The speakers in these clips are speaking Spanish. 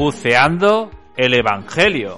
Buceando el Evangelio.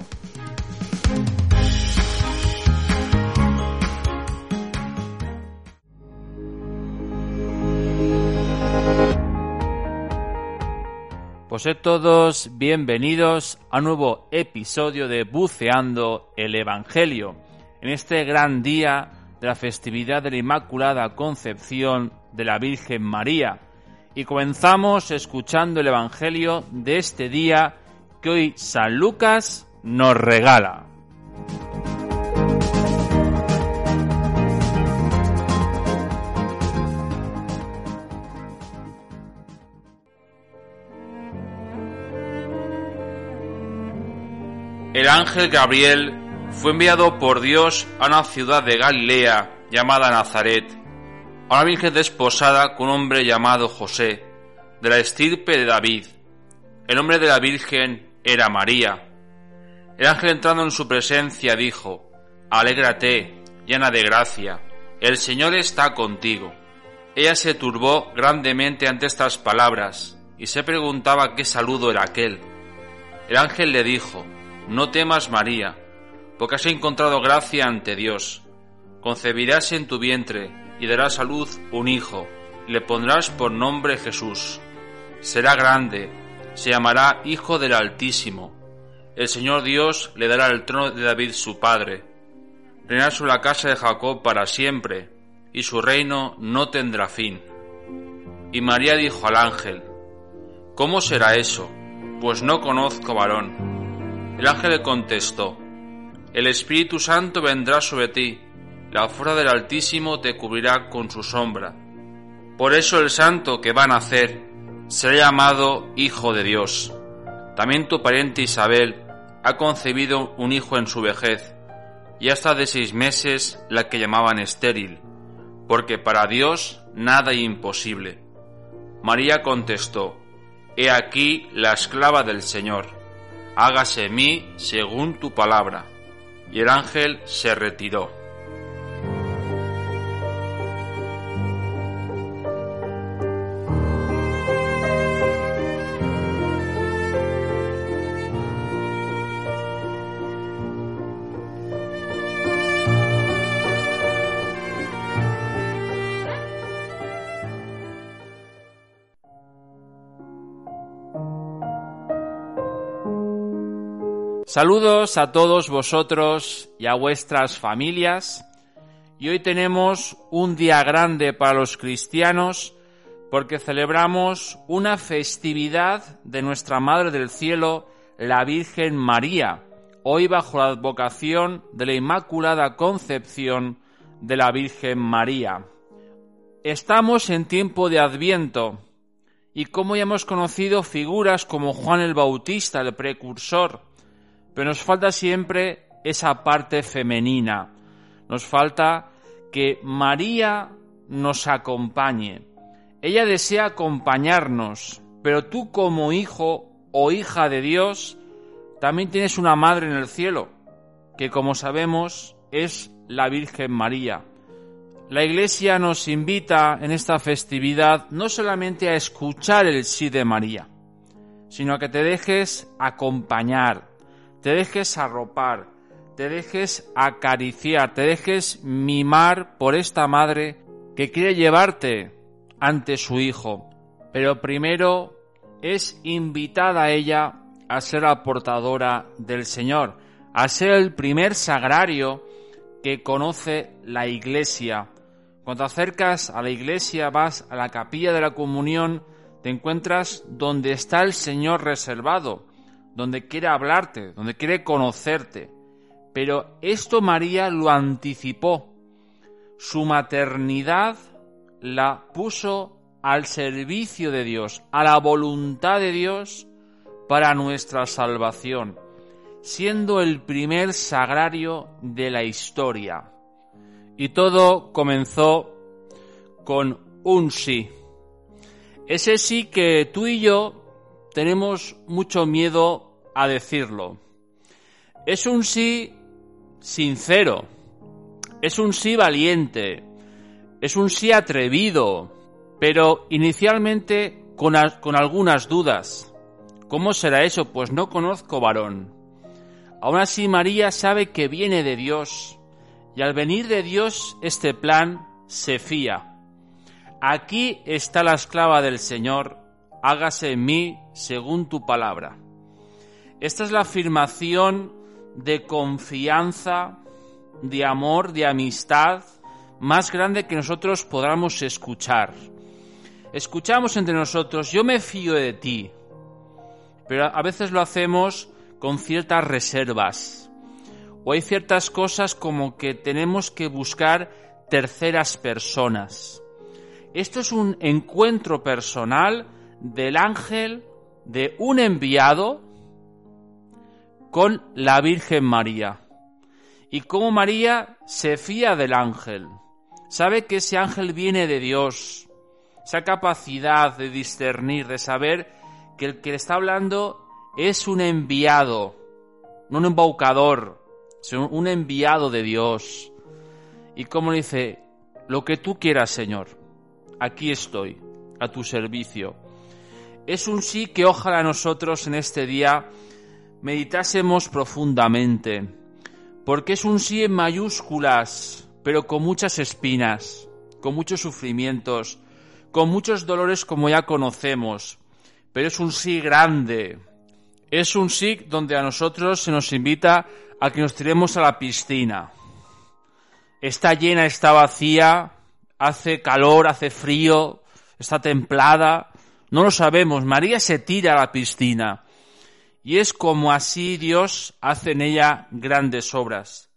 Pues todos bienvenidos a un nuevo episodio de Buceando el Evangelio, en este gran día de la festividad de la Inmaculada Concepción de la Virgen María. Y comenzamos escuchando el Evangelio de este día que hoy San Lucas nos regala. El ángel Gabriel fue enviado por Dios a una ciudad de Galilea llamada Nazaret, una virgen desposada con un hombre llamado José, de la estirpe de David. El nombre de la virgen era María. El ángel entrando en su presencia dijo, Alégrate, llena de gracia, el Señor está contigo. Ella se turbó grandemente ante estas palabras y se preguntaba qué saludo era aquel. El ángel le dijo, No temas María, porque has encontrado gracia ante Dios. Concebirás en tu vientre y darás a luz un hijo, y le pondrás por nombre Jesús. Será grande, se llamará Hijo del Altísimo. El Señor Dios le dará el trono de David su padre. Reinará sobre la casa de Jacob para siempre, y su reino no tendrá fin. Y María dijo al ángel, ¿Cómo será eso? Pues no conozco varón. El ángel le contestó, El Espíritu Santo vendrá sobre ti, la fuerza del Altísimo te cubrirá con su sombra. Por eso el santo que va a nacer será llamado Hijo de Dios. También tu pariente Isabel ha concebido un hijo en su vejez, y hasta de seis meses la que llamaban estéril, porque para Dios nada imposible. María contestó, He aquí la esclava del Señor, hágase mí según tu palabra. Y el ángel se retiró. Saludos a todos vosotros y a vuestras familias. Y hoy tenemos un día grande para los cristianos porque celebramos una festividad de nuestra Madre del Cielo, la Virgen María, hoy bajo la advocación de la Inmaculada Concepción de la Virgen María. Estamos en tiempo de Adviento y como ya hemos conocido figuras como Juan el Bautista, el precursor, pero nos falta siempre esa parte femenina. Nos falta que María nos acompañe. Ella desea acompañarnos, pero tú como hijo o hija de Dios también tienes una madre en el cielo, que como sabemos es la Virgen María. La Iglesia nos invita en esta festividad no solamente a escuchar el sí de María, sino a que te dejes acompañar, te dejes arropar, te dejes acariciar, te dejes mimar por esta madre que quiere llevarte ante su hijo. Pero primero es invitada ella a ser la portadora del Señor, a ser el primer sagrario que conoce la iglesia. Cuando te acercas a la iglesia, vas a la capilla de la comunión, te encuentras donde está el Señor reservado, donde quiere hablarte, donde quiere conocerte. Pero esto María lo anticipó. Su maternidad la puso al servicio de Dios, a la voluntad de Dios para nuestra salvación, siendo el primer sagrario de la historia. Y todo comenzó con un sí. Ese sí que tú y yo tenemos mucho miedo a decirlo. Es un sí sincero, es un sí valiente, es un sí atrevido, pero inicialmente con, con algunas dudas. ¿Cómo será eso? Pues no conozco varón. Aún así María sabe que viene de Dios y al venir de Dios este plan se fía. Aquí está la esclava del Señor, hágase en mí según tu palabra. Esta es la afirmación de confianza, de amor, de amistad más grande que nosotros podamos escuchar. Escuchamos entre nosotros, yo me fío de ti, pero a veces lo hacemos con ciertas reservas. O hay ciertas cosas como que tenemos que buscar terceras personas. Esto es un encuentro personal del ángel, de un enviado, con la Virgen María. Y cómo María se fía del ángel. Sabe que ese ángel viene de Dios. Esa capacidad de discernir, de saber que el que le está hablando es un enviado, no un embaucador, sino un enviado de Dios. Y como dice, lo que tú quieras, Señor, aquí estoy, a tu servicio. Es un sí que ojalá nosotros en este día meditásemos profundamente, porque es un sí en mayúsculas, pero con muchas espinas, con muchos sufrimientos, con muchos dolores como ya conocemos, pero es un sí grande, es un sí donde a nosotros se nos invita a que nos tiremos a la piscina. Está llena, está vacía, hace calor, hace frío, está templada, no lo sabemos, María se tira a la piscina y es como así Dios hace en ella grandes obras,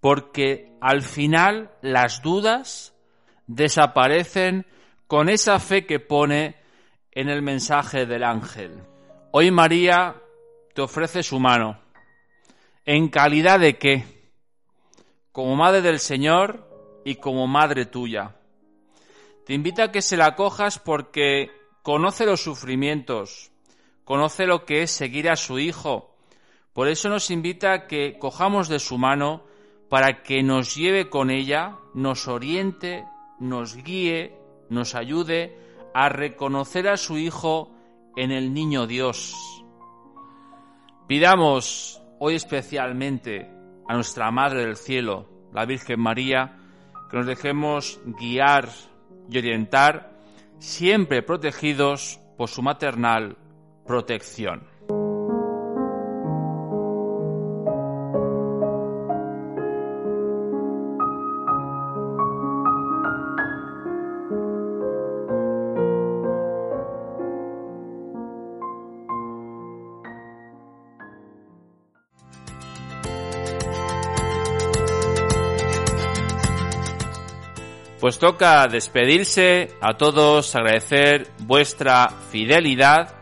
porque al final las dudas desaparecen con esa fe que pone en el mensaje del ángel. Hoy María te ofrece su mano. ¿En calidad de qué? Como madre del Señor y como madre tuya. Te invita a que se la cojas porque conoce los sufrimientos, conoce lo que es seguir a su Hijo. Por eso nos invita a que cojamos de su mano para que nos lleve con ella, nos oriente, nos guíe, nos ayude a reconocer a su Hijo en el niño Dios. Pidamos hoy especialmente a nuestra Madre del Cielo, la Virgen María, que nos dejemos guiar y orientar, siempre protegidos por su maternal protección. Pues toca despedirse a todos, agradecer vuestra fidelidad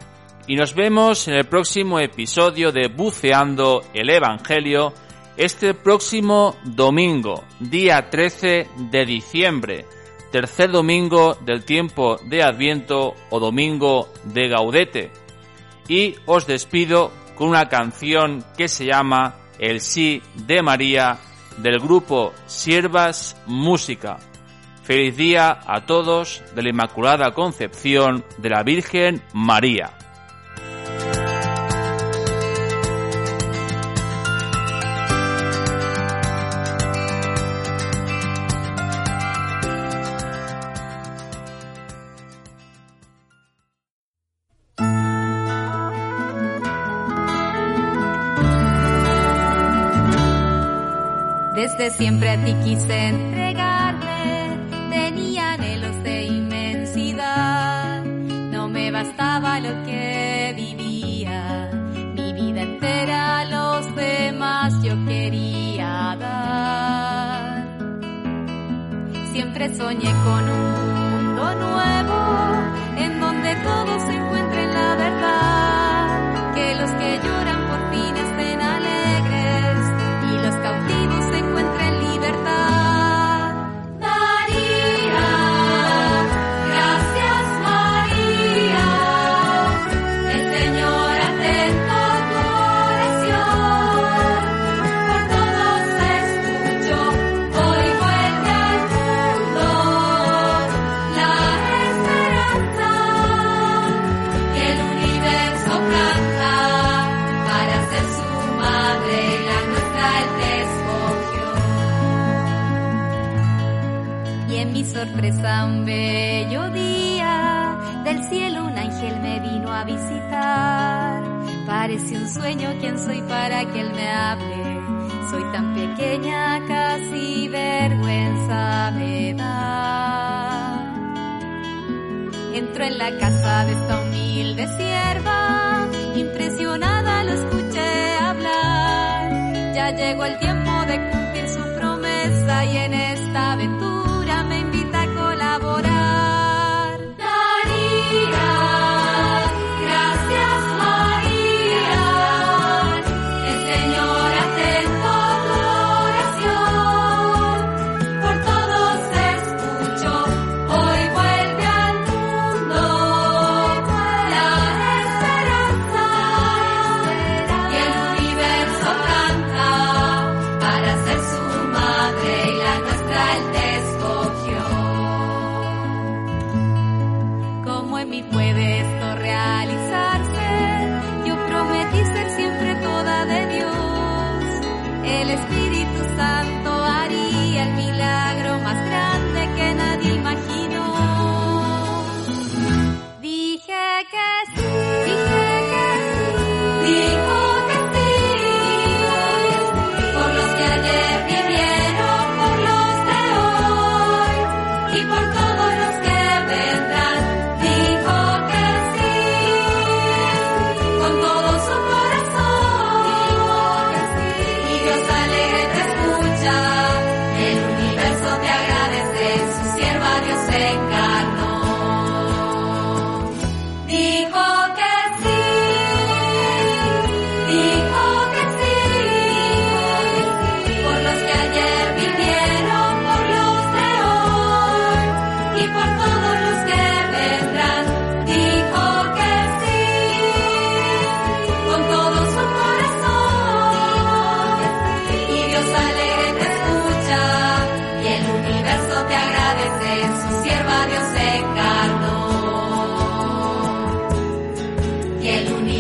y nos vemos en el próximo episodio de Buceando el Evangelio este próximo domingo, día 13 de diciembre, tercer domingo del tiempo de Adviento o domingo de Gaudete. Y os despido con una canción que se llama El sí de María del grupo Siervas Música. Feliz día a todos de la Inmaculada Concepción de la Virgen María. Desde siempre a ti quise lo que vivía, mi vida entera a los demás yo quería dar. Siempre soñé con un mundo nuevo, en donde todos se encuentren la verdad, que los que lloran por fin estén al sorpresa un bello día, del cielo un ángel me vino a visitar. Parece un sueño, ¿quién soy para que él me hable? Soy tan pequeña, casi vergüenza me da. Entro en la casa de esta humilde sierva, impresionada lo escuché hablar. Ya llegó el tiempo de cumplir su promesa y en esta aventura me invita a colaborar.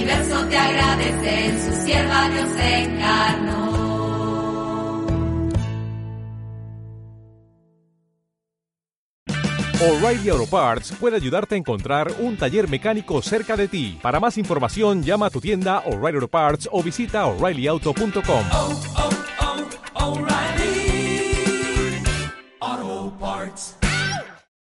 Universo te agradece, en su sierva Dios se encarnó. O'Reilly Auto Parts puede ayudarte a encontrar un taller mecánico cerca de ti. Para más información, llama a tu tienda O'Reilly Auto Parts o visita oreillyauto.com.